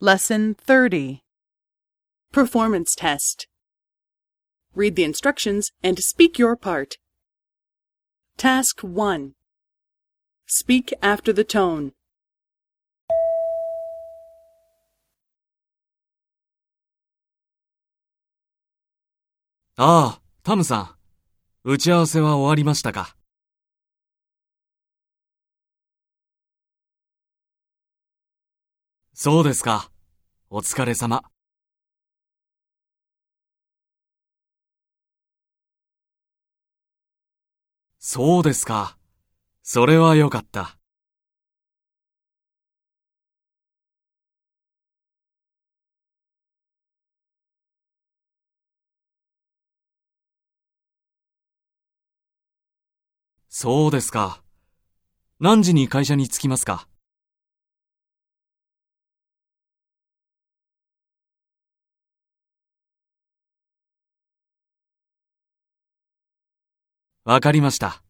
Lesson 30 Performance Test Read the instructions and speak your part. Task 1 Speak after the tone. ああ、タムさん。打ち合わせは終わりましたか そうですか。お疲れ様。そうですか。それはよかった。そうですか。何時に会社に着きますか？わかりました。